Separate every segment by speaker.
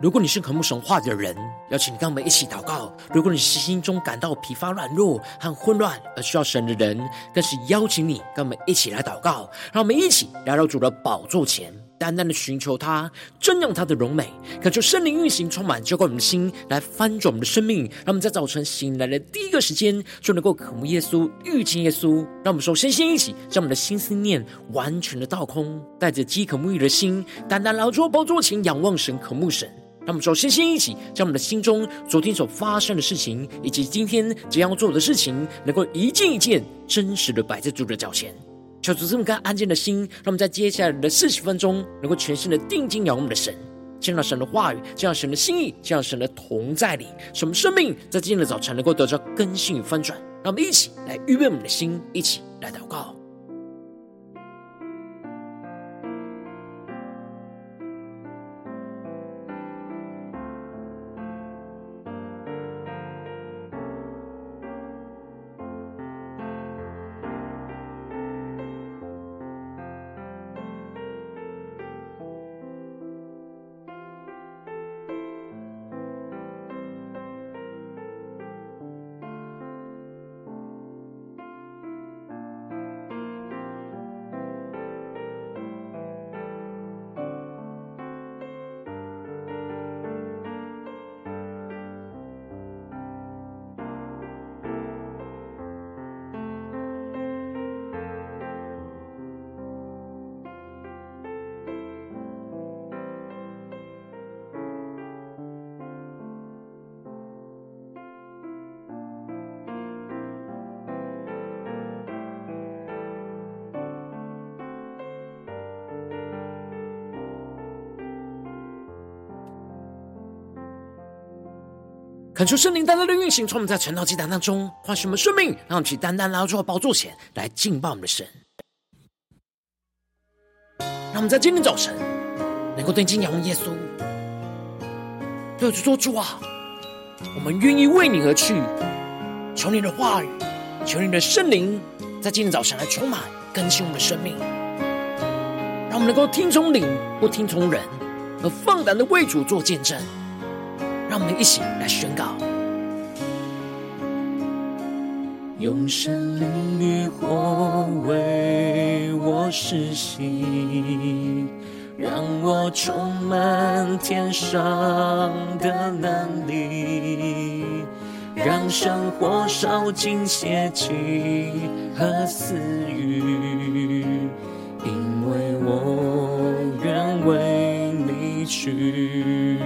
Speaker 1: 如果你是渴慕神话的人，邀请你跟我们一起祷告；如果你是心中感到疲乏、软弱和混乱而需要神的人，更是邀请你跟我们一起来祷告。让我们一起来到主的宝座前，单单的寻求他，瞻仰他的荣美，恳求圣灵运行充满，浇灌我们的心，来翻转我们的生命。让我们在早晨醒来的第一个时间，就能够渴慕耶稣、遇见耶稣。让我们首先先一起将我们的心思念完全的倒空，带着饥渴沐浴的心，单单来到宝座前仰望神、渴慕神。让我们首先先一起将我们的心中昨天所发生的事情，以及今天将要做的事情，能够一件一件真实的摆在主的脚前，求主这么干安静的心，让我们在接下来的四十分钟，能够全心的定睛仰望我们的神，见到神的话语，见到神的心意，见到神的同在里，什么生命在今天的早晨能够得到更新与翻转。让我们一起来预备我们的心，一起来祷告。恳求圣灵单单的运行，从我们在晨祷祭坛当中唤醒我们生命，让我们去单单来到主的宝座前来敬拜我们的神。让我们在今天早晨能够定睛仰耶稣，对主说：“主啊，我们愿意为你而去。求你的话语，求你的圣灵，在今天早晨来充满更新我们的生命，让我们能够听从灵，不听从人，而放胆的为主做见证。”让我们一起来宣告：
Speaker 2: 用神灵与火为我施洗，让我充满天上的能力，让生活烧尽邪气和私欲，因为我愿为你去。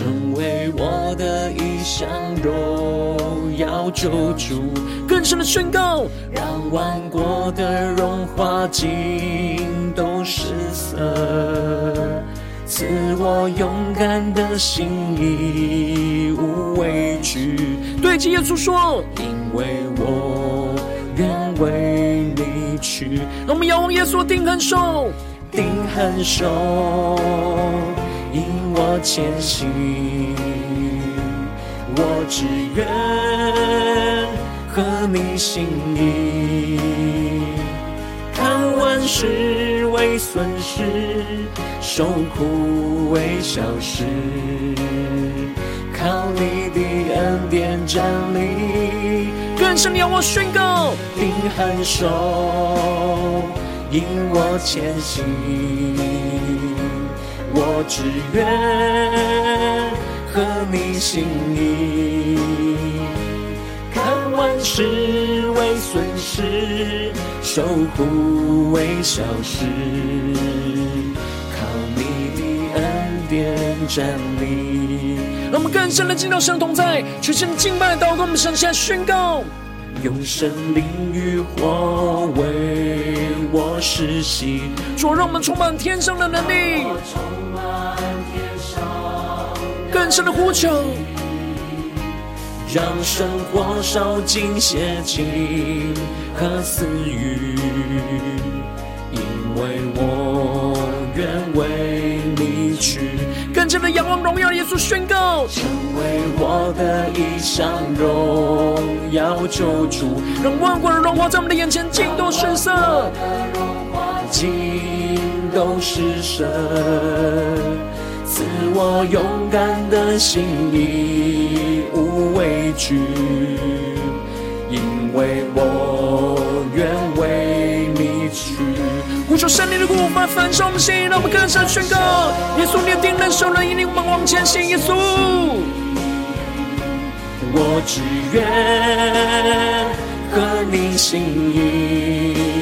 Speaker 2: 成为我的一项荣耀救主，
Speaker 1: 更深的宣告，
Speaker 2: 让万国的荣华尽都失色，赐我勇敢的心，义无畏惧。
Speaker 1: 对着耶稣说，
Speaker 2: 因为我愿为你去。
Speaker 1: 让我们仰望耶稣，定恒守，
Speaker 2: 定恒守。我前行，我只愿合你心意，看万事为损失，受苦为小事，靠你的恩典站立，
Speaker 1: 更深要我宣告，
Speaker 2: 定恒守，引我前行。我只愿合你心意，看万事为损失，守护为小事，靠你的恩典站立。
Speaker 1: 让我们更深的进到神同在，全心敬拜祷告，我们向下宣告。
Speaker 2: 用神灵与火为我施洗，
Speaker 1: 主让我们充满天上的能力，更深的呼求，
Speaker 2: 让生活烧尽邪情和私欲，因为我愿为你去。
Speaker 1: 更深的仰望荣耀耶稣，宣告
Speaker 2: 成为我的一项荣耀救主，
Speaker 1: 让万国的荣华在我们的眼前尽都失色，
Speaker 2: 尽都失色，赐我勇敢的心，义无畏惧，因为我愿为你去。
Speaker 1: 呼求圣灵的呼发，焚烧我们心，让我们更深宣告：耶稣，你的定人手能引领我们往前行。耶稣，
Speaker 2: 我只愿合你心意，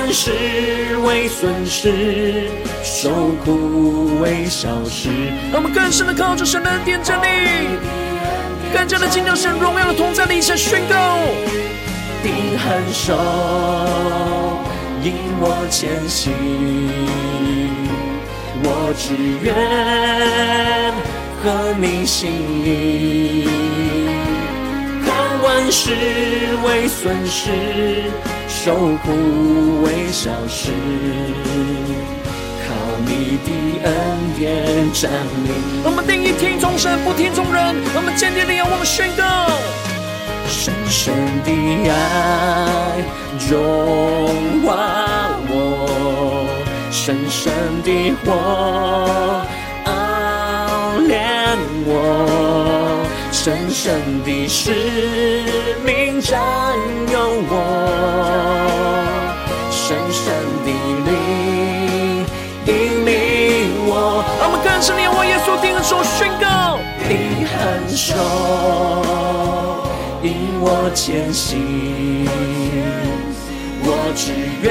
Speaker 2: 万事为损失，受苦为小事。
Speaker 1: 让我们更深的靠着神的点着你，更加的进入神荣耀的同在里，下宣告：
Speaker 2: 定恒守。引我前行，我只愿合你心意，看万事为损失，受苦为小事，靠你的恩典站立。
Speaker 1: 我们定义听从神，不听从人。我们坚定地仰望宣告。
Speaker 2: 深深的爱融化我，深深的火我，深深的使命占有我，深深的灵引领我。
Speaker 1: 让我们更深地仰望耶稣，定恒守宣告，
Speaker 2: 定恒守。引我前行，我只愿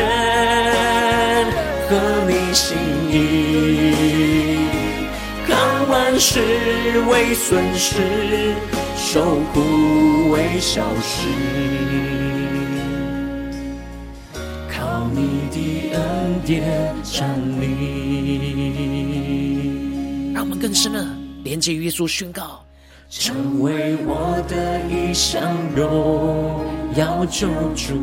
Speaker 2: 合你心意，看万事为损失，受苦为小事，靠你的恩典站立。
Speaker 1: 让我们更深的连接耶稣宣告。
Speaker 2: 成为我的一项荣耀救主，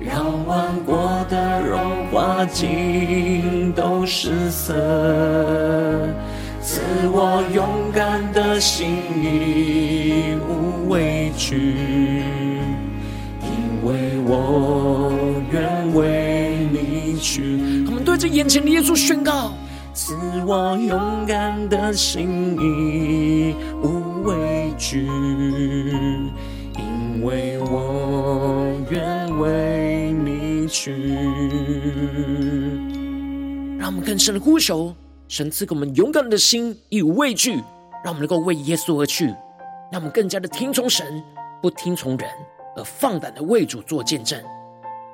Speaker 2: 让万国的荣华尽都失色，赐我勇敢的心，义无畏惧，因为我愿为你去。
Speaker 1: 我们对着眼前的耶稣宣告。
Speaker 2: 赐我勇敢的心，义无畏惧，因为我愿为去。
Speaker 1: 让我们更深的呼求，神赐给我们勇敢的心，义无畏惧，让我们能够为耶稣而去。让我们更加的听从神，不听从人，而放胆的为主做见证。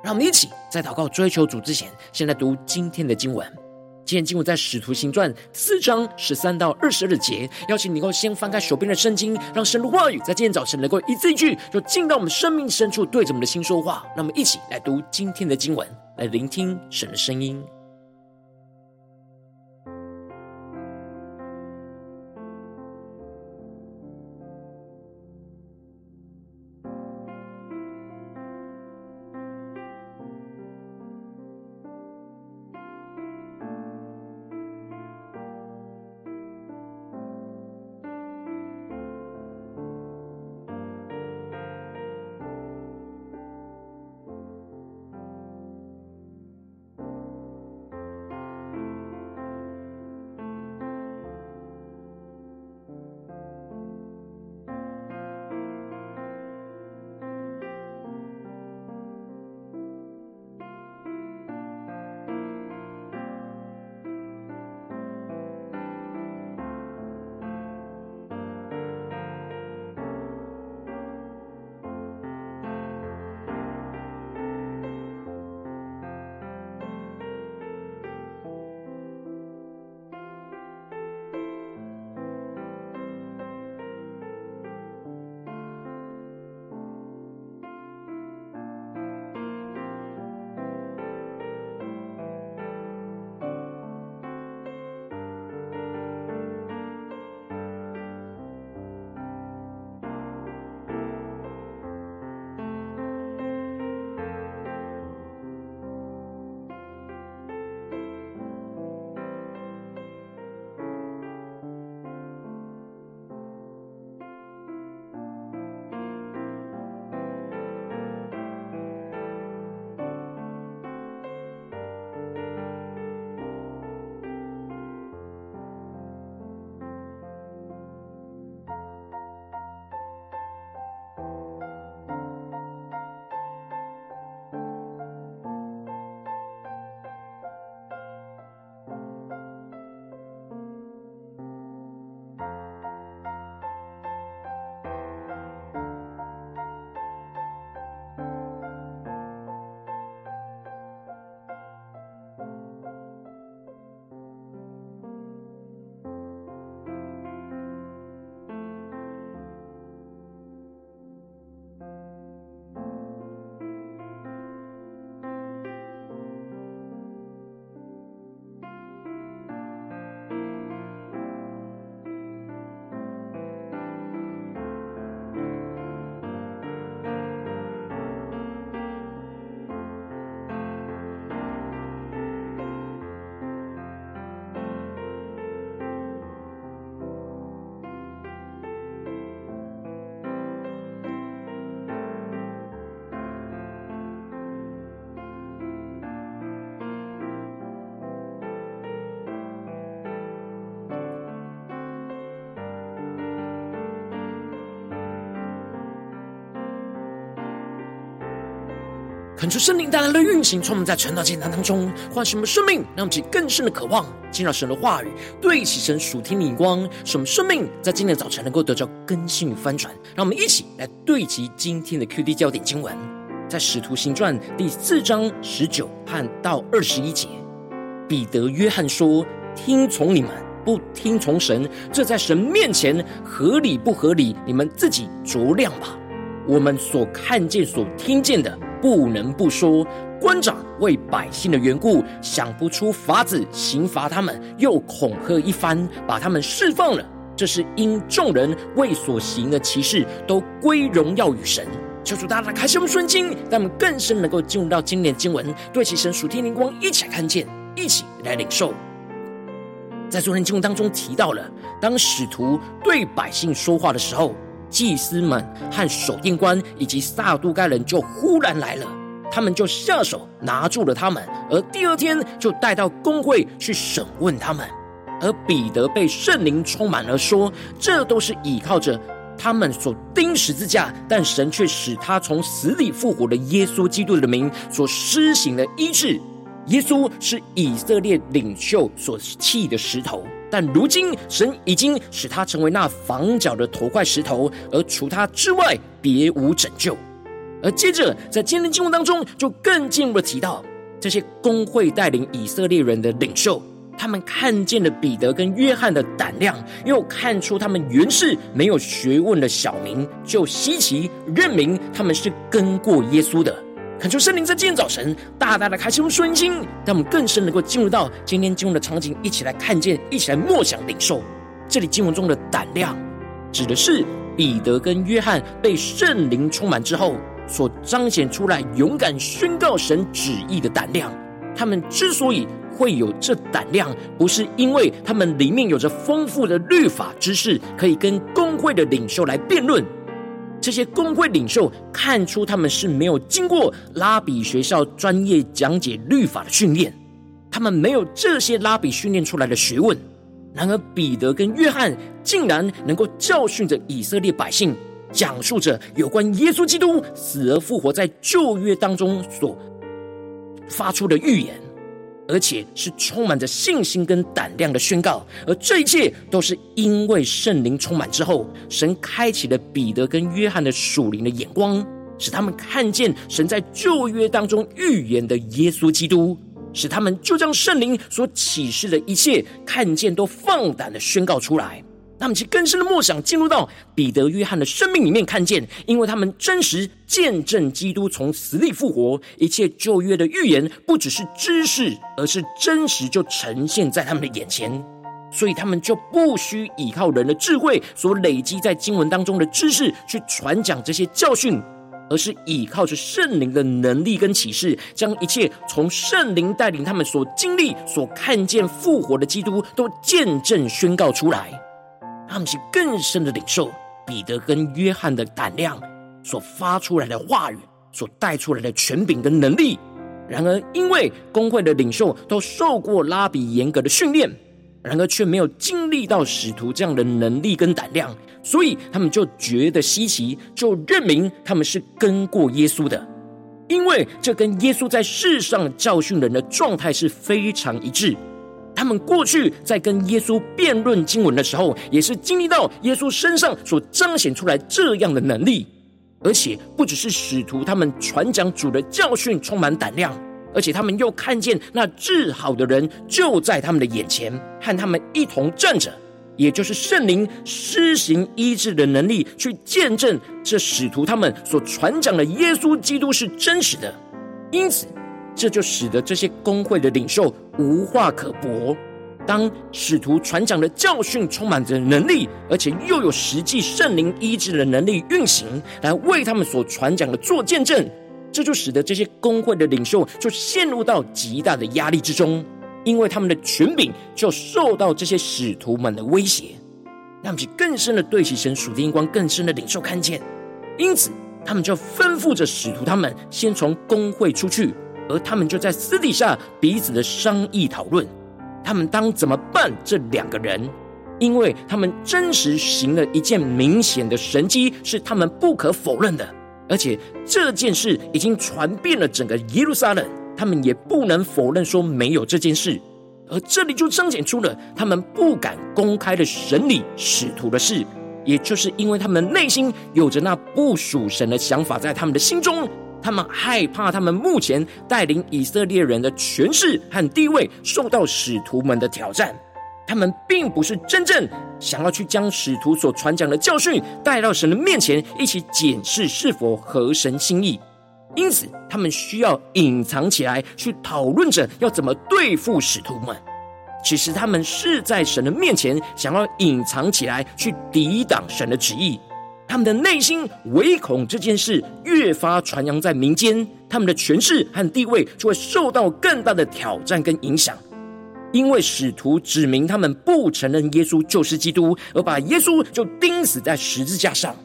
Speaker 1: 让我们一起在祷告追求主之前，先来读今天的经文。今天经文在《使徒行传》四章十三到二十二节，邀请你能够先翻开手边的圣经，让神的话语在今天早晨能够一字一句，就进到我们生命深处，对着我们的心说话。让我们一起来读今天的经文，来聆听神的声音。恳求圣灵带来的运行，充满在传道祭坛当中，唤醒我们生命，让我们更深的渴望进入神的话语，对齐神属天的眼光，使我们生命在今天早晨能够得到更新与翻转。让我们一起来对齐今天的 QD 焦点经文，在使徒行传第四章十九和到二十一节，彼得、约翰说：“听从你们，不听从神，这在神面前合理不合理？你们自己酌量吧。我们所看见、所听见的。”不能不说，官长为百姓的缘故，想不出法子刑罚他们，又恐吓一番，把他们释放了。这是因众人为所行的奇事，都归荣耀与神。求主大大开启我们顺经，让我们更深能够进入到今天的经文，对其神属天灵光，一起来看见，一起来领受。在昨天经文当中提到了，当使徒对百姓说话的时候。祭司们和守殿官以及撒都该人就忽然来了，他们就下手拿住了他们，而第二天就带到公会去审问他们。而彼得被圣灵充满了，说：“这都是倚靠着他们所钉十字架，但神却使他从死里复活的耶稣基督的名所施行的医治。耶稣是以色列领袖所弃的石头。”但如今，神已经使他成为那房角的头块石头，而除他之外，别无拯救。而接着，在今天经文当中，就更进一步提到，这些公会带领以色列人的领袖，他们看见了彼得跟约翰的胆量，又看出他们原是没有学问的小民，就稀奇认明他们是跟过耶稣的。恳求圣灵在今天早晨大大的开启我们属灵心，让我们更深能够进入到今天经文的场景，一起来看见，一起来默想领受。这里经文中的胆量，指的是彼得跟约翰被圣灵充满之后，所彰显出来勇敢宣告神旨意的胆量。他们之所以会有这胆量，不是因为他们里面有着丰富的律法知识，可以跟公会的领袖来辩论。这些公会领袖看出他们是没有经过拉比学校专业讲解律法的训练，他们没有这些拉比训练出来的学问。然而彼得跟约翰竟然能够教训着以色列百姓，讲述着有关耶稣基督死而复活在旧约当中所发出的预言。而且是充满着信心跟胆量的宣告，而这一切都是因为圣灵充满之后，神开启了彼得跟约翰的属灵的眼光，使他们看见神在旧约当中预言的耶稣基督，使他们就将圣灵所启示的一切看见，都放胆的宣告出来。他们其更深的梦想进入到彼得、约翰的生命里面，看见，因为他们真实见证基督从死里复活，一切旧约的预言不只是知识，而是真实，就呈现在他们的眼前。所以他们就不需依靠人的智慧所累积在经文当中的知识去传讲这些教训，而是依靠着圣灵的能力跟启示，将一切从圣灵带领他们所经历、所看见复活的基督都见证宣告出来。他们是更深的领受彼得跟约翰的胆量所发出来的话语，所带出来的权柄跟能力。然而，因为公会的领袖都受过拉比严格的训练，然而却没有经历到使徒这样的能力跟胆量，所以他们就觉得稀奇，就认明他们是跟过耶稣的，因为这跟耶稣在世上教训人的状态是非常一致。他们过去在跟耶稣辩论经文的时候，也是经历到耶稣身上所彰显出来这样的能力，而且不只是使徒他们传讲主的教训充满胆量，而且他们又看见那治好的人就在他们的眼前，和他们一同站着，也就是圣灵施行医治的能力，去见证这使徒他们所传讲的耶稣基督是真实的，因此。这就使得这些公会的领袖无话可驳。当使徒传讲的教训充满着能力，而且又有实际圣灵医治的能力运行，来为他们所传讲的做见证，这就使得这些公会的领袖就陷入到极大的压力之中，因为他们的权柄就受到这些使徒们的威胁，让其更深的对其神属天光更深的领袖看见。因此，他们就吩咐着使徒他们先从工会出去。而他们就在私底下彼此的商议讨论，他们当怎么办这两个人？因为他们真实行了一件明显的神迹，是他们不可否认的。而且这件事已经传遍了整个耶路撒冷，他们也不能否认说没有这件事。而这里就彰显出了他们不敢公开的审理使徒的事，也就是因为他们内心有着那不属神的想法在他们的心中，他们害怕他们目前带领以色列人的权势和地位受到使徒们的挑战。他们并不是真正想要去将使徒所传讲的教训带到神的面前，一起检视是否合神心意。因此，他们需要隐藏起来，去讨论着要怎么对付使徒们。其实，他们是在神的面前想要隐藏起来，去抵挡神的旨意。他们的内心唯恐这件事越发传扬在民间，他们的权势和地位就会受到更大的挑战跟影响。因为使徒指明他们不承认耶稣就是基督，而把耶稣就钉死在十字架上。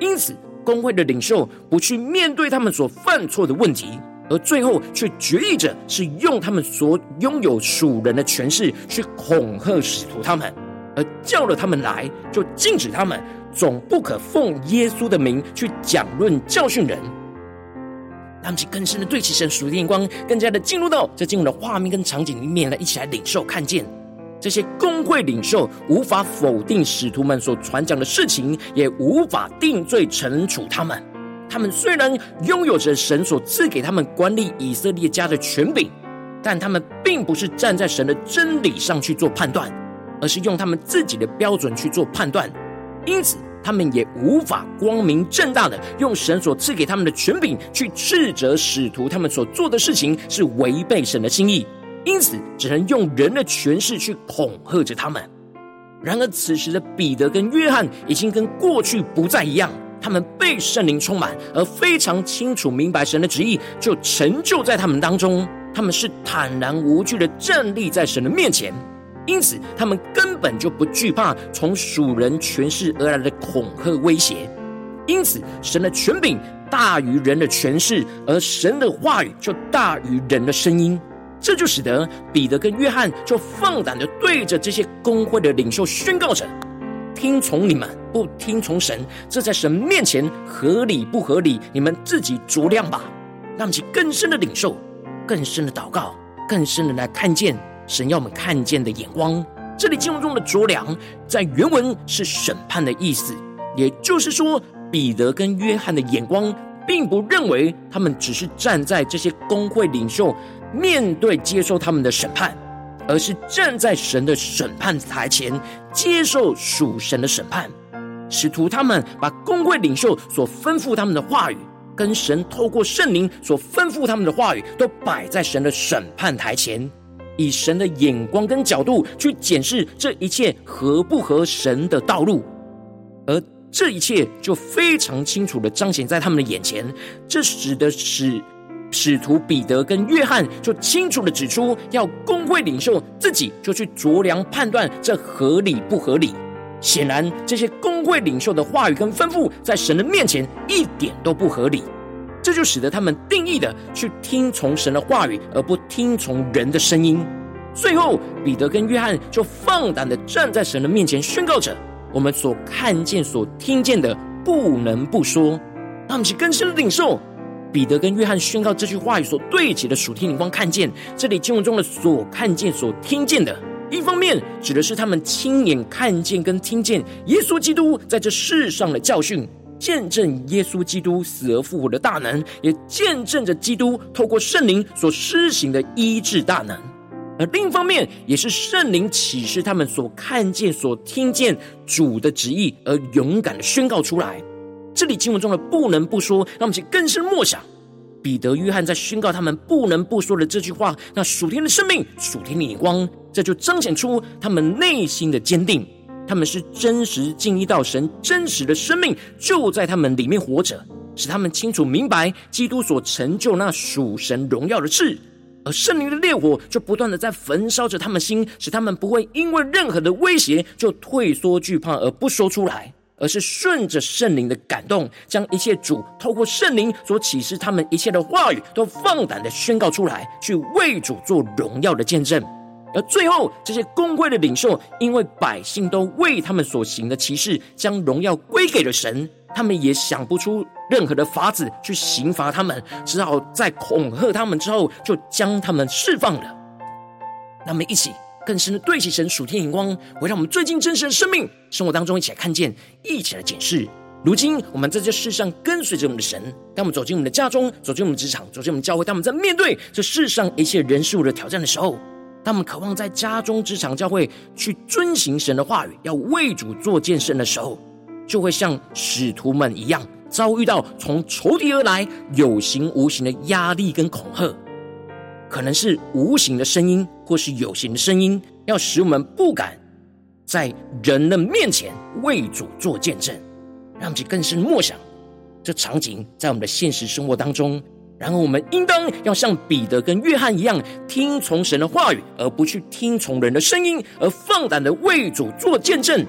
Speaker 1: 因此，工会的领袖不去面对他们所犯错的问题，而最后却决意着是用他们所拥有属人的权势去恐吓使徒他们，而叫了他们来，就禁止他们总不可奉耶稣的名去讲论教训人。他们去更深的对齐神属的眼光，更加的进入到这进入的画面跟场景里面来，一起来领受看见这些公会领袖无法否定使徒们所传讲的事情，也无法定罪惩处他们。他们虽然拥有着神所赐给他们管理以色列家的权柄，但他们并不是站在神的真理上去做判断，而是用他们自己的标准去做判断。因此，他们也无法光明正大的用神所赐给他们的权柄去斥责使徒，他们所做的事情是违背神的心意，因此只能用人的权势去恐吓着他们。然而，此时的彼得跟约翰已经跟过去不再一样，他们被圣灵充满，而非常清楚明白神的旨意，就成就在他们当中。他们是坦然无惧的站立在神的面前。因此，他们根本就不惧怕从属人权势而来的恐吓威胁。因此，神的权柄大于人的权势，而神的话语就大于人的声音。这就使得彼得跟约翰就放胆的对着这些公会的领袖宣告着：“听从你们，不听从神，这在神面前合理不合理？你们自己酌量吧。”让其更深的领受，更深的祷告，更深的来看见。神要我们看见的眼光，这里经文中的酌量，在原文是审判的意思。也就是说，彼得跟约翰的眼光，并不认为他们只是站在这些工会领袖面对接受他们的审判，而是站在神的审判台前接受属神的审判。使徒他们把工会领袖所吩咐他们的话语，跟神透过圣灵所吩咐他们的话语，都摆在神的审判台前。以神的眼光跟角度去检视这一切合不合神的道路，而这一切就非常清楚的彰显在他们的眼前。这使得使使徒彼得跟约翰就清楚的指出，要工会领袖自己就去酌量判断这合理不合理。显然，这些工会领袖的话语跟吩咐，在神的面前一点都不合理。这就使得他们定义的去听从神的话语，而不听从人的声音。最后，彼得跟约翰就放胆的站在神的面前，宣告着：我们所看见、所听见的，不能不说。他们是更深的领受彼得跟约翰宣告这句话语所对齐的属天灵光。看见这里经文中的所看见、所听见的，一方面指的是他们亲眼看见跟听见耶稣基督在这世上的教训。见证耶稣基督死而复活的大能，也见证着基督透过圣灵所施行的医治大能；而另一方面，也是圣灵启示他们所看见、所听见主的旨意，而勇敢的宣告出来。这里经文中的“不能不说”，让我们去更深默想。彼得、约翰在宣告他们不能不说的这句话，那属天的生命、属天的光，这就彰显出他们内心的坚定。他们是真实经历到神真实的生命就在他们里面活着，使他们清楚明白基督所成就那属神荣耀的事，而圣灵的烈火就不断的在焚烧着他们心，使他们不会因为任何的威胁就退缩惧怕而不说出来，而是顺着圣灵的感动，将一切主透过圣灵所启示他们一切的话语都放胆的宣告出来，去为主做荣耀的见证。而最后，这些公会的领袖，因为百姓都为他们所行的奇事，将荣耀归给了神，他们也想不出任何的法子去刑罚他们，只好在恐吓他们之后，就将他们释放了。那么，一起更深的对齐神属天眼光，会让我们最近真实的生命生活当中一起来看见，一起来检视。如今，我们在这世上跟随着我们的神，当我们走进我们的家中，走进我们职场，走进我们教会，当我们在面对这世上一切人事物的挑战的时候，他们渴望在家中、职场、教会去遵行神的话语，要为主做见证的时候，就会像使徒们一样，遭遇到从仇敌而来有形无形的压力跟恐吓，可能是无形的声音，或是有形的声音，要使我们不敢在人的面前为主做见证。让其更深默想这场景在我们的现实生活当中，然后我们应当要像彼得跟约翰一样，听从神的话语，而不去听从人的声音，而放胆的为主做见证。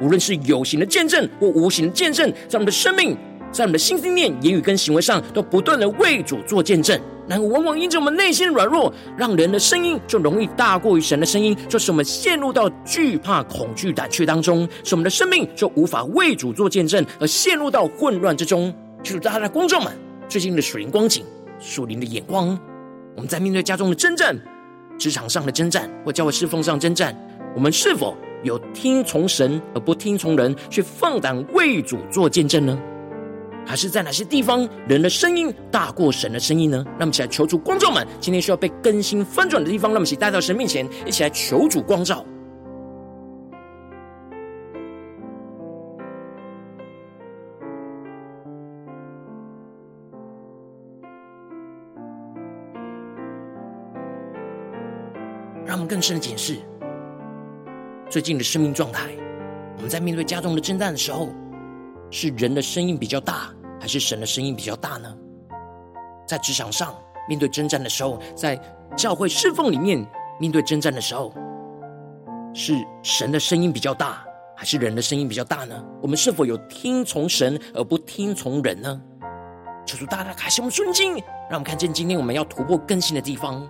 Speaker 1: 无论是有形的见证或无形的见证，在我们的生命、在我们的心思念、言语跟行为上，都不断的为主做见证。然后往往因着我们内心的软弱，让人的声音就容易大过于神的声音，就使我们陷入到惧怕、恐惧、胆怯当中，使我们的生命就无法为主做见证，而陷入到混乱之中。就是大家的观众们最近的属灵光景、属灵的眼光，我们在面对家中的征战、职场上的征战或教会侍奉上征战，我们是否有听从神而不听从人，却放胆为主做见证呢？还是在哪些地方，人的声音大过神的声音呢？让我们一起来求主光照们，今天需要被更新翻转的地方，让我们一起带到神面前，一起来求主光照。更深的检视最近的生命状态。我们在面对家中的征战的时候，是人的声音比较大，还是神的声音比较大呢？在职场上面对征战的时候，在教会侍奉里面面对征战的时候，是神的声音比较大，还是人的声音比较大呢？我们是否有听从神而不听从人呢？求主大大开启我们顺境，让我们看见今天我们要突破更新的地方。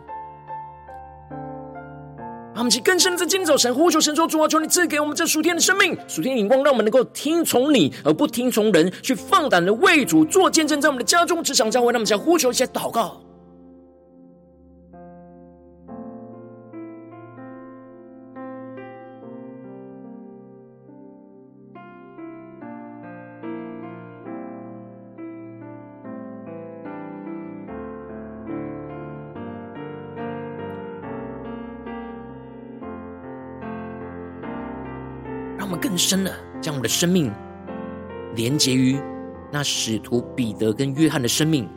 Speaker 1: 他们去更深的在今天早晨呼求神说：“主啊，求你赐给我们这属天的生命、属天的眼光，让我们能够听从你，而不听从人，去放胆的为主做见证，在我们的家中、职场、教会。让我们想呼求一些祷告。”深的将我们的生命连结于那使徒彼得跟约翰的生命，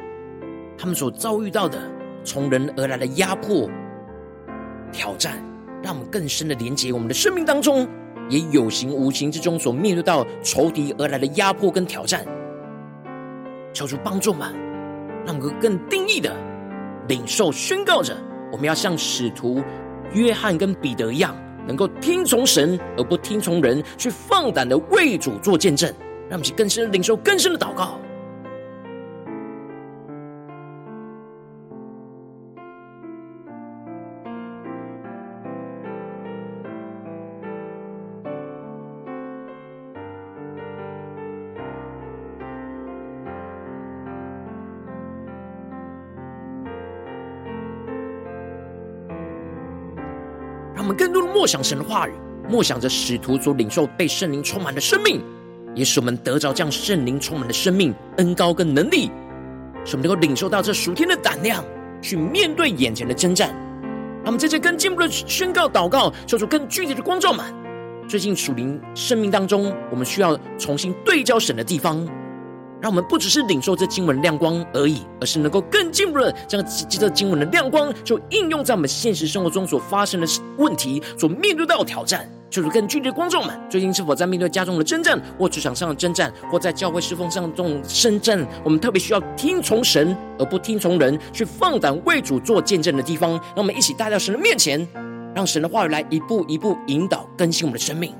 Speaker 1: 他们所遭遇到的从人而来的压迫、挑战，让我们更深的连结我们的生命当中，也有形无形之中所面对到仇敌而来的压迫跟挑战。求主帮助们，让我们更定义的领受宣告着，我们要像使徒约翰跟彼得一样。能够听从神而不听从人，去放胆的为主做见证，让我们去更深的领受更深的祷告。默想神的话语，默想着使徒所领受被圣灵充满的生命，也使我们得着这样圣灵充满的生命恩膏跟能力，使我们能够领受到这属天的胆量，去面对眼前的征战。让我们在这更进一步的宣告祷告，求出更具体的光照们。最近属灵生命当中，我们需要重新对焦神的地方。让我们不只是领受这经文亮光而已，而是能够更进一步的将这经文的亮光，就应用在我们现实生活中所发生的问题、所面对到的挑战。就是更具体的观众们，最近是否在面对家中的征战，或职场上的征战，或在教会侍奉上的这种征战？我们特别需要听从神而不听从人，去放胆为主做见证的地方。让我们一起带到神的面前，让神的话语来一步一步引导更新我们的生命。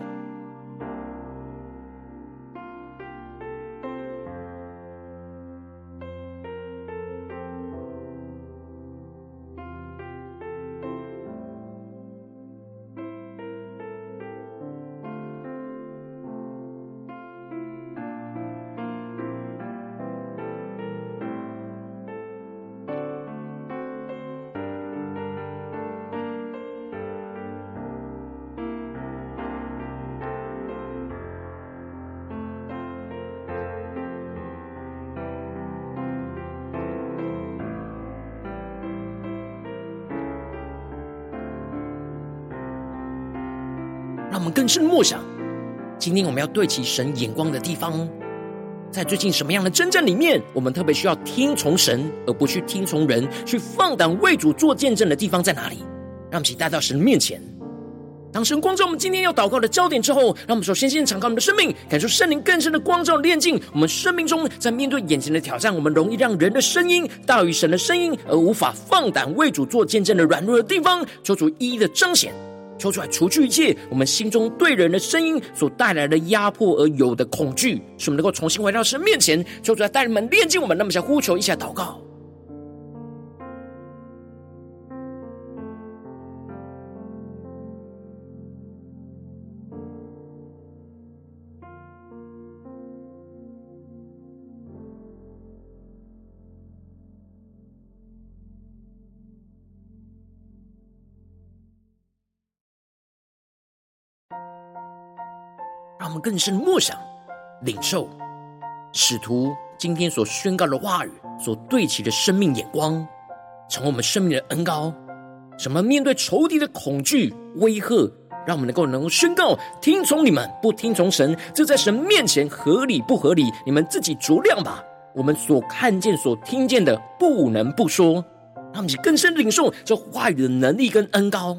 Speaker 1: 让我们更深默想，今天我们要对齐神眼光的地方，在最近什么样的征战里面，我们特别需要听从神，而不去听从人，去放胆为主做见证的地方在哪里？让我们一起带到神面前。当神光照我们今天要祷告的焦点之后，让我们首先先敞开我们的生命，感受圣灵更深的光照炼净我们生命中，在面对眼前的挑战，我们容易让人的声音大于神的声音，而无法放胆为主做见证的软弱的地方，求主一一的彰显，求出来除去一切我们心中对人的声音所带来的压迫而有的恐惧，使我们能够重新回到神面前，求主来带领们链接我们。那么，想呼求一下祷告。更深默想、领受使徒今天所宣告的话语，所对齐的生命眼光，成为我们生命的恩膏。什么面对仇敌的恐惧威吓，让我们能够能够宣告：听从你们，不听从神，这在神面前合理不合理？你们自己酌量吧。我们所看见、所听见的，不能不说。让我们更深领受这话语的能力跟恩膏。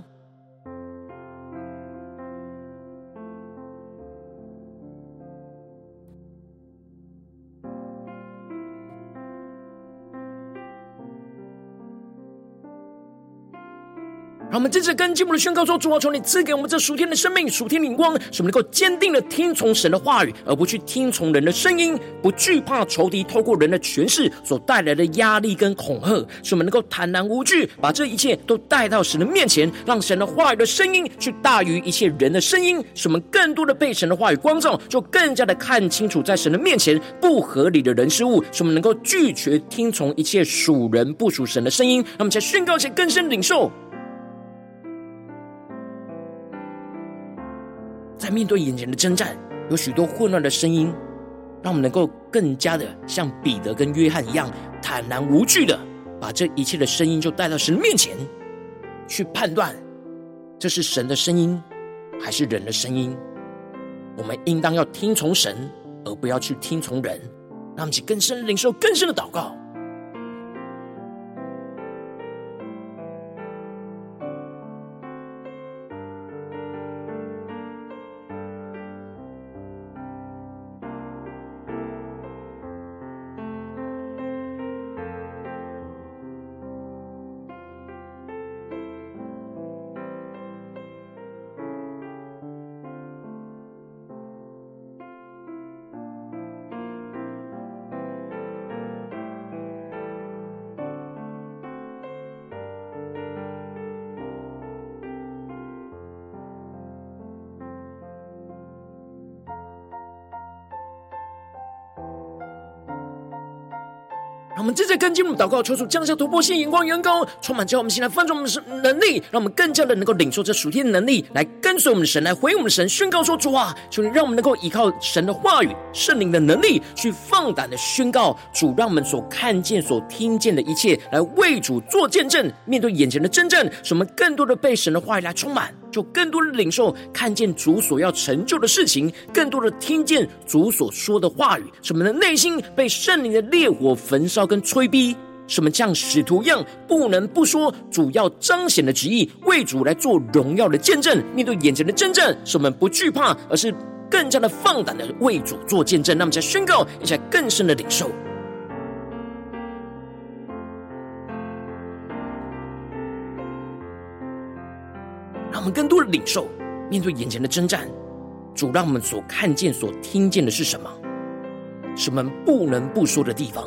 Speaker 1: 我们真正跟进步的宣告说：主啊，求你赐给我们这属天的生命、属天灵光，使我们能够坚定的听从神的话语，而不去听从人的声音，不惧怕仇敌透过人的权势所带来的压力跟恐吓，使我们能够坦然无惧，把这一切都带到神的面前，让神的话语的声音去大于一切人的声音，使我们更多的被神的话语光照，就更加的看清楚在神的面前不合理的人事物，使我们能够拒绝听从一切属人不属神的声音。让我们再宣告前更深领受。在面对眼前的征战，有许多混乱的声音，让我们能够更加的像彼得跟约翰一样，坦然无惧的把这一切的声音就带到神面前，去判断这是神的声音还是人的声音。我们应当要听从神，而不要去听从人。让我们更深领受更深的祷告。我们正在跟进我们祷告，求主降下突破性眼光，远高充满，叫我们现在翻转我们的能力，让我们更加的能够领受这属天的能力，来跟随我们的神，来回应我们的神，宣告说：主啊，求你让我们能够依靠神的话语、圣灵的能力，去放胆的宣告主，让我们所看见、所听见的一切，来为主做见证。面对眼前的真正，使我们更多的被神的话语来充满。就更多的领受，看见主所要成就的事情，更多的听见主所说的话语，使我们的内心被圣灵的烈火焚烧跟催逼，使我们像使徒一样，不能不说主要彰显的旨意，为主来做荣耀的见证。面对眼前的真正，使我们不惧怕，而是更加的放胆的为主做见证。那么，在宣告一下更深的领受。我们更多的领受，面对眼前的征战，主让我们所看见、所听见的是什么？是我们不能不说的地方。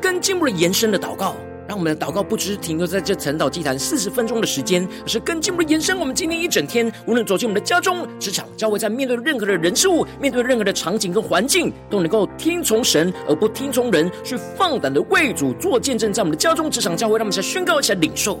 Speaker 1: 更进一步的延伸的祷告。让我们的祷告不只是停留在这晨祷祭坛四十分钟的时间，而是更进一步的延伸。我们今天一整天，无论走进我们的家中、职场、教会，在面对任何的人事物、面对任何的场景跟环境，都能够听从神而不听从人，去放胆的为主做见证。在我们的家中、职场、教会，让我们来宣告一下领受。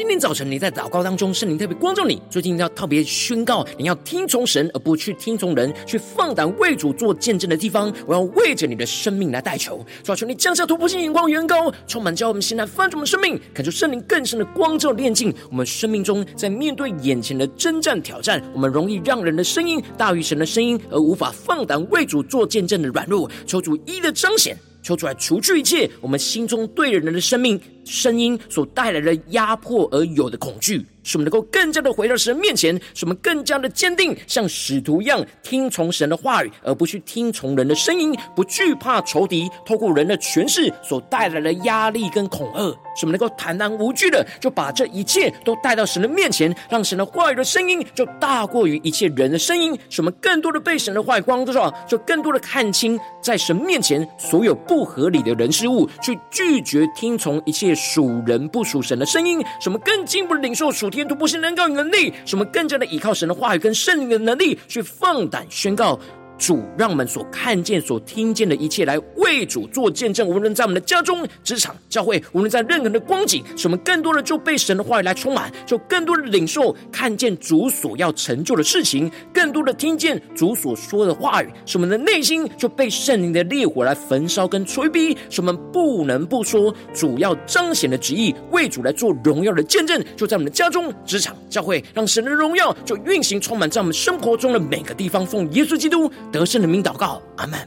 Speaker 1: 今天早晨你在祷告当中，圣灵特别光照你，最近要特别宣告，你要听从神，而不去听从人，去放胆为主做见证的地方，我要为着你的生命来代求，求求你降下突破性眼光，远高，充满叫我们现在翻转我们生命，感受圣灵更深的光照炼净我们生命中，在面对眼前的征战挑战，我们容易让人的声音大于神的声音，而无法放胆为主做见证的软弱，求主一的彰显。求出来除去一切我们心中对人的生命声音所带来的压迫而有的恐惧。使我们能够更加的回到神面前，使我们更加的坚定，像使徒一样听从神的话语，而不去听从人的声音，不惧怕仇敌透过人的权势所带来的压力跟恐吓。使我们能够坦然无惧的就把这一切都带到神的面前，让神的话语的声音就大过于一切人的声音。使我们更多的被神的话语光照，就更多的看清在神面前所有不合理的人事物，去拒绝听从一切属人不属神的声音。使我们更进一步的领受属天突破性能够与能力，使我们更加的依靠神的话语跟圣灵的能力，去放胆宣告。主让我们所看见、所听见的一切，来为主做见证。无论在我们的家中、职场、教会，无论在任何的光景，使我们更多的就被神的话语来充满，就更多的领受、看见主所要成就的事情，更多的听见主所说的话语，使我们的内心就被圣灵的烈火来焚烧跟催逼，使我们不能不说主要彰显的旨意，为主来做荣耀的见证。就在我们的家中、职场、教会，让神的荣耀就运行充满在我们生活中的每个地方。奉耶稣基督得胜的名祷告，阿门。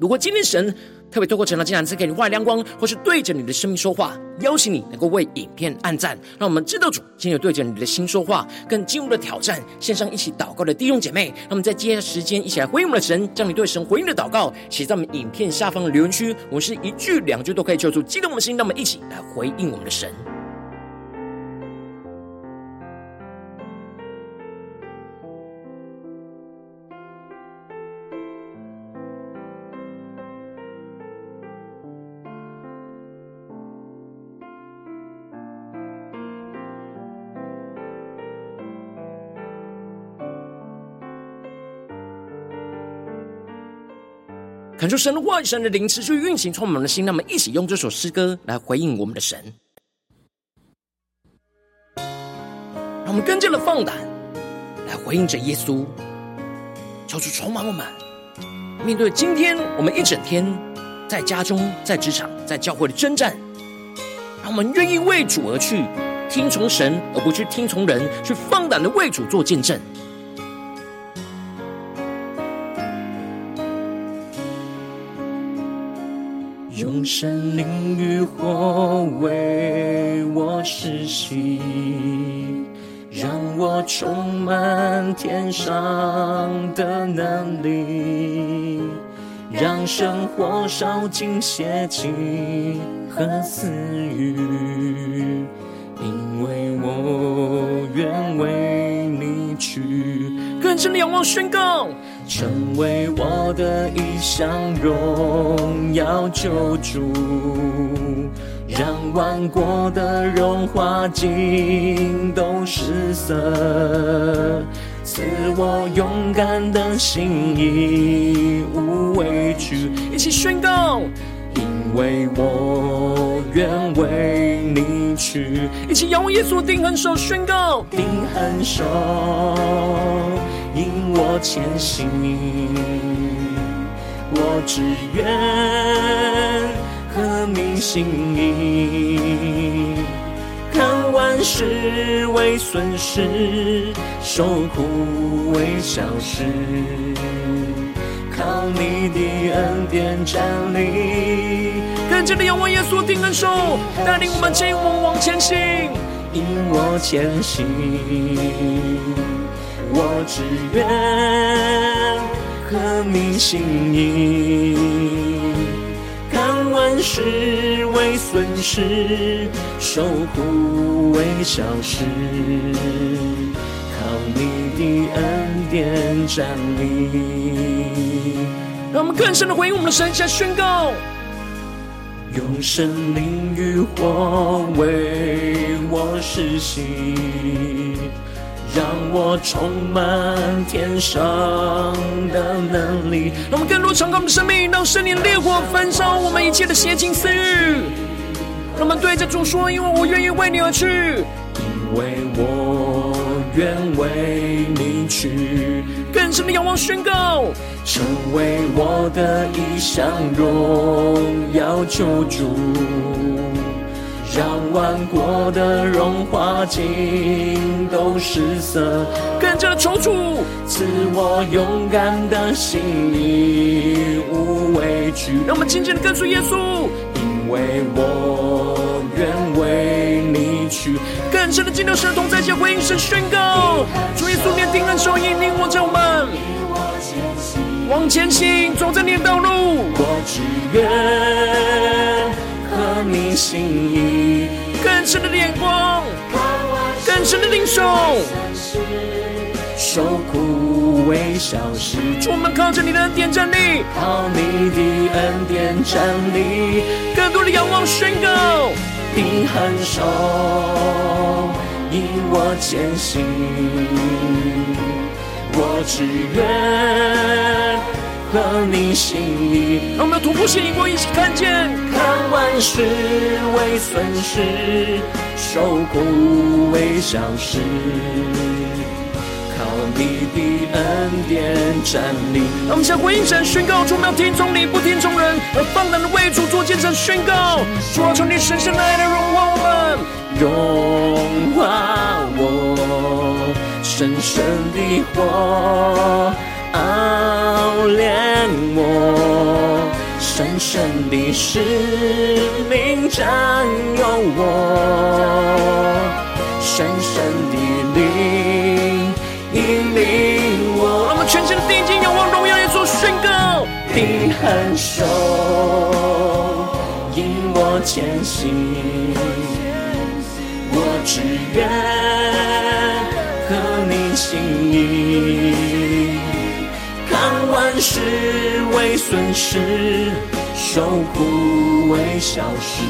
Speaker 1: 如果今天神特别透过晨祷祭坛赐给你外亮光，或是对着你的生命说话，邀请你能够为影片按赞，让我们知道主今天有对着你的心说话，更进入的挑战。线上一起祷告的弟兄姐妹，让我们在接下来时间一起来回应我们的神，将你对神回应的祷告写在我们影片下方的留言区。我们是一句两句都可以求助激动我们的心，让我们一起来回应我们的神。恳求神的话语、神的灵持续运行，充满我们的心。让我们一起用这首诗歌来回应我们的神，让我们更加的放胆来回应着耶稣。求主充满我们，面对今天我们一整天在家中、在职场、在教会的征战，让我们愿意为主而去，听从神而不去听从人，去放胆的为主做见证。
Speaker 2: 用神灵与火为我施洗，我充满天上的能力，让生活烧尽邪气和私欲，因为我愿为你去。
Speaker 1: 更深的仰望宣告，
Speaker 2: 成为我的一项荣耀救主，让万国的荣华尽都失色，赐我勇敢的心，义无畏惧。
Speaker 1: 一起宣告，
Speaker 2: 因为我愿为你去。
Speaker 1: 一起仰望耶稣定恒手宣告，
Speaker 2: 定恒手。引我前行，我只愿合你心意，看万事为损失，受苦为小事，靠你的恩典站立。
Speaker 1: 更加的仰望耶稣定恩手，带领我们前往往前行，
Speaker 2: 引我前行。我只愿合你心意，看万事为损失，受苦为小事，靠你的恩典站立。
Speaker 1: 让我们更深的回应我们的神，下宣告，
Speaker 2: 用生命与火为我施行。让我充满天上的能力。
Speaker 1: 让我们更多敞开我们的生命，让圣灵烈火焚烧我们一切的邪情私欲。让我们对着主说：“因为我愿意为你而去，
Speaker 2: 因为我愿为你去。”
Speaker 1: 更深的仰望宣告，
Speaker 2: 成为我的一项荣耀救主。让万国的荣华尽都失色，
Speaker 1: 跟着求主
Speaker 2: 赐我勇敢的心，义无畏惧。
Speaker 1: 让我们紧紧的跟随耶稣，
Speaker 2: 因为我愿为你去。
Speaker 1: 更深的敬拜神同在，向回应神宣告：主耶稣，你定恒手引领我走们，往前行，走在你的道路。
Speaker 2: 我只愿。合你心意，
Speaker 1: 更深的眼光，更深的领受，
Speaker 2: 受苦为小事。
Speaker 1: 主，我们靠着你的恩典站立，
Speaker 2: 靠你的恩典站立，
Speaker 1: 更多的仰望宣告，
Speaker 2: 定恒手引我前行，我只愿。和你心意，
Speaker 1: 让我们突破性眼光，一起看
Speaker 2: 见，万事为损失，受苦为小事，靠你的恩典站立。
Speaker 1: 让我们向回应神宣告：主，没有听从你，不听从人，而放胆的为主做见证宣告。主啊，求你深深的爱来融化我们，
Speaker 2: 融化我深深的火。熬炼我，深深的使命占有我，神圣的灵引领我。
Speaker 1: 让我们全心的定睛仰望荣耀耶稣，宣告：
Speaker 2: 定恒手引我前行，我只愿为损失，受苦为小事，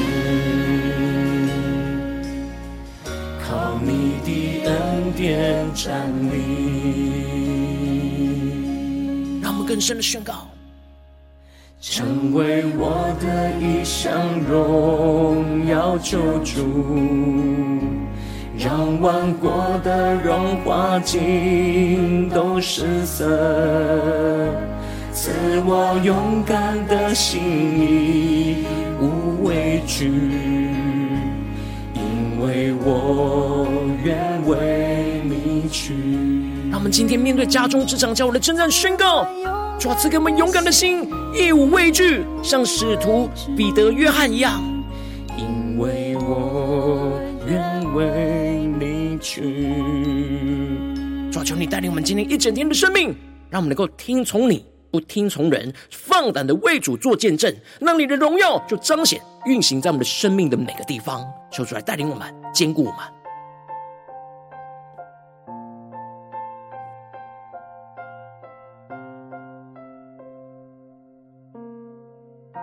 Speaker 2: 靠你的恩典站立。
Speaker 1: 让我们更深的宣告，
Speaker 2: 成为我的一项荣耀救主。让万国的荣华尽都失色，赐我勇敢的心，义无畏惧，因为我愿为你去。
Speaker 1: 让我们今天面对家中、职场、教会的征战宣告，主啊，赐给我们勇敢的心，义无畏惧，像使徒彼得、约翰一样，
Speaker 2: 因为我愿为你。去，
Speaker 1: 主啊，求你带领我们今天一整天的生命，让我们能够听从你，不听从人，放胆的为主做见证，让你的荣耀就彰显运行在我们的生命的每个地方。求主来带领我们，坚固我们。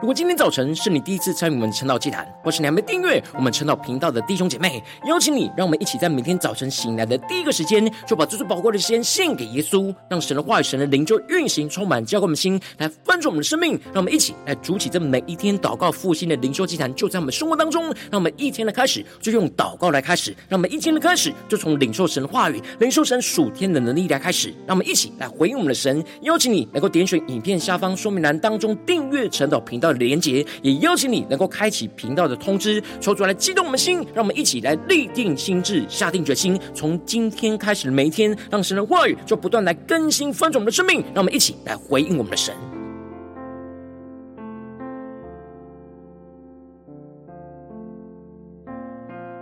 Speaker 1: 如果今天早晨是你第一次参与我们晨祷祭坛，或是你还没订阅我们晨祷频道的弟兄姐妹，邀请你，让我们一起在每天早晨醒来的第一个时间，就把最最宝贵的时间献给耶稣，让神的话语、神的灵就运行、充满，交给我们心，来翻转我们的生命。让我们一起来筑起这每一天祷告复兴的灵修祭坛，就在我们生活当中。让我们一天的开始就用祷告来开始，让我们一天的开始就从领受神的话语、领受神属天的能力来开始。让我们一起来回应我们的神，邀请你能够点选影片下方说明栏当中订阅晨祷频道。的连接，也邀请你能够开启频道的通知，抽出来激动我们心，让我们一起来立定心智，下定决心，从今天开始的每一天，让神的话语就不断来更新翻转我们的生命，让我们一起来回应我们的神。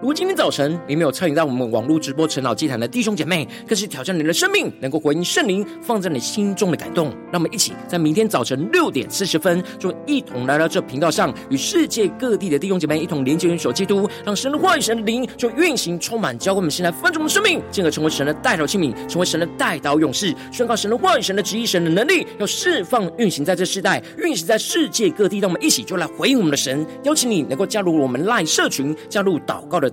Speaker 1: 如今天早晨你没有参与到我们网络直播晨祷祭坛的弟兄姐妹，更是挑战你的生命，能够回应圣灵放在你心中的感动。让我们一起在明天早晨六点四十分，就一同来到这频道上，与世界各地的弟兄姐妹一同连接、元首基督，让神的话语、神的灵就运行、充满，教会我们现在翻转我们的生命，进而成为神的代祷器皿，成为神的代祷勇士，宣告神的话语、神的旨意、神的能力，要释放、运行在这世代，运行在世界各地。让我们一起就来回应我们的神，邀请你能够加入我们赖社群，加入祷告的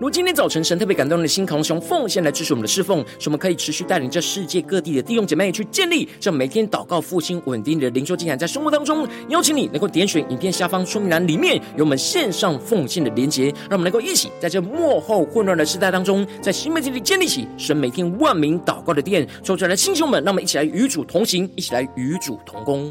Speaker 1: 如今天早晨，神特别感动的心，渴望用奉献来支持我们的侍奉，使我们可以持续带领这世界各地的弟兄姐妹去建立这每天祷告复兴稳定的灵修进展，在生活当中，邀请你能够点选影片下方说明栏里面有我们线上奉献的连结，让我们能够一起在这幕后混乱的时代当中，在新媒体里建立起神每天万名祷告的殿。说出来的弟兄们，让我们一起来与主同行，一起来与主同工。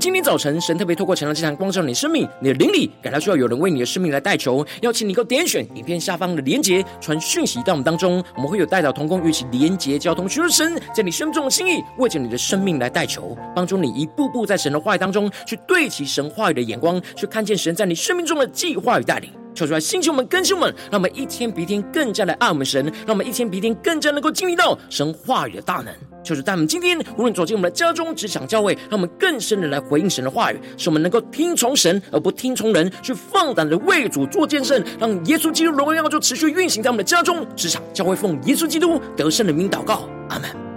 Speaker 1: 今天早晨神特别透过晨祷祭坛光照你的生命，你的灵里感到需要有人为你的生命来代求，邀请你够点选影片下方的连结，传讯息到我们当中，我们会有代祷同工与其连结交通，寻求神在你生命中的心意，为着你的生命来代求，帮助你一步步在神的话语当中去对齐神话语的眼光，去看见神在你生命中的计划与带领。求主来兴起我们，更新们，让我们一天比一天更加的爱我们神，让我们一天比一天更加能够经历到神话语的大能。求主带我们今天无论走进我们的家中、职场、教会，让我们更深的来回应神的话语，使我们能够听从神而不听从人，去放胆的为主做见证，让耶稣基督荣耀就持续运行在我们的家中、职场、教会，奉耶稣基督得胜的名祷告。阿门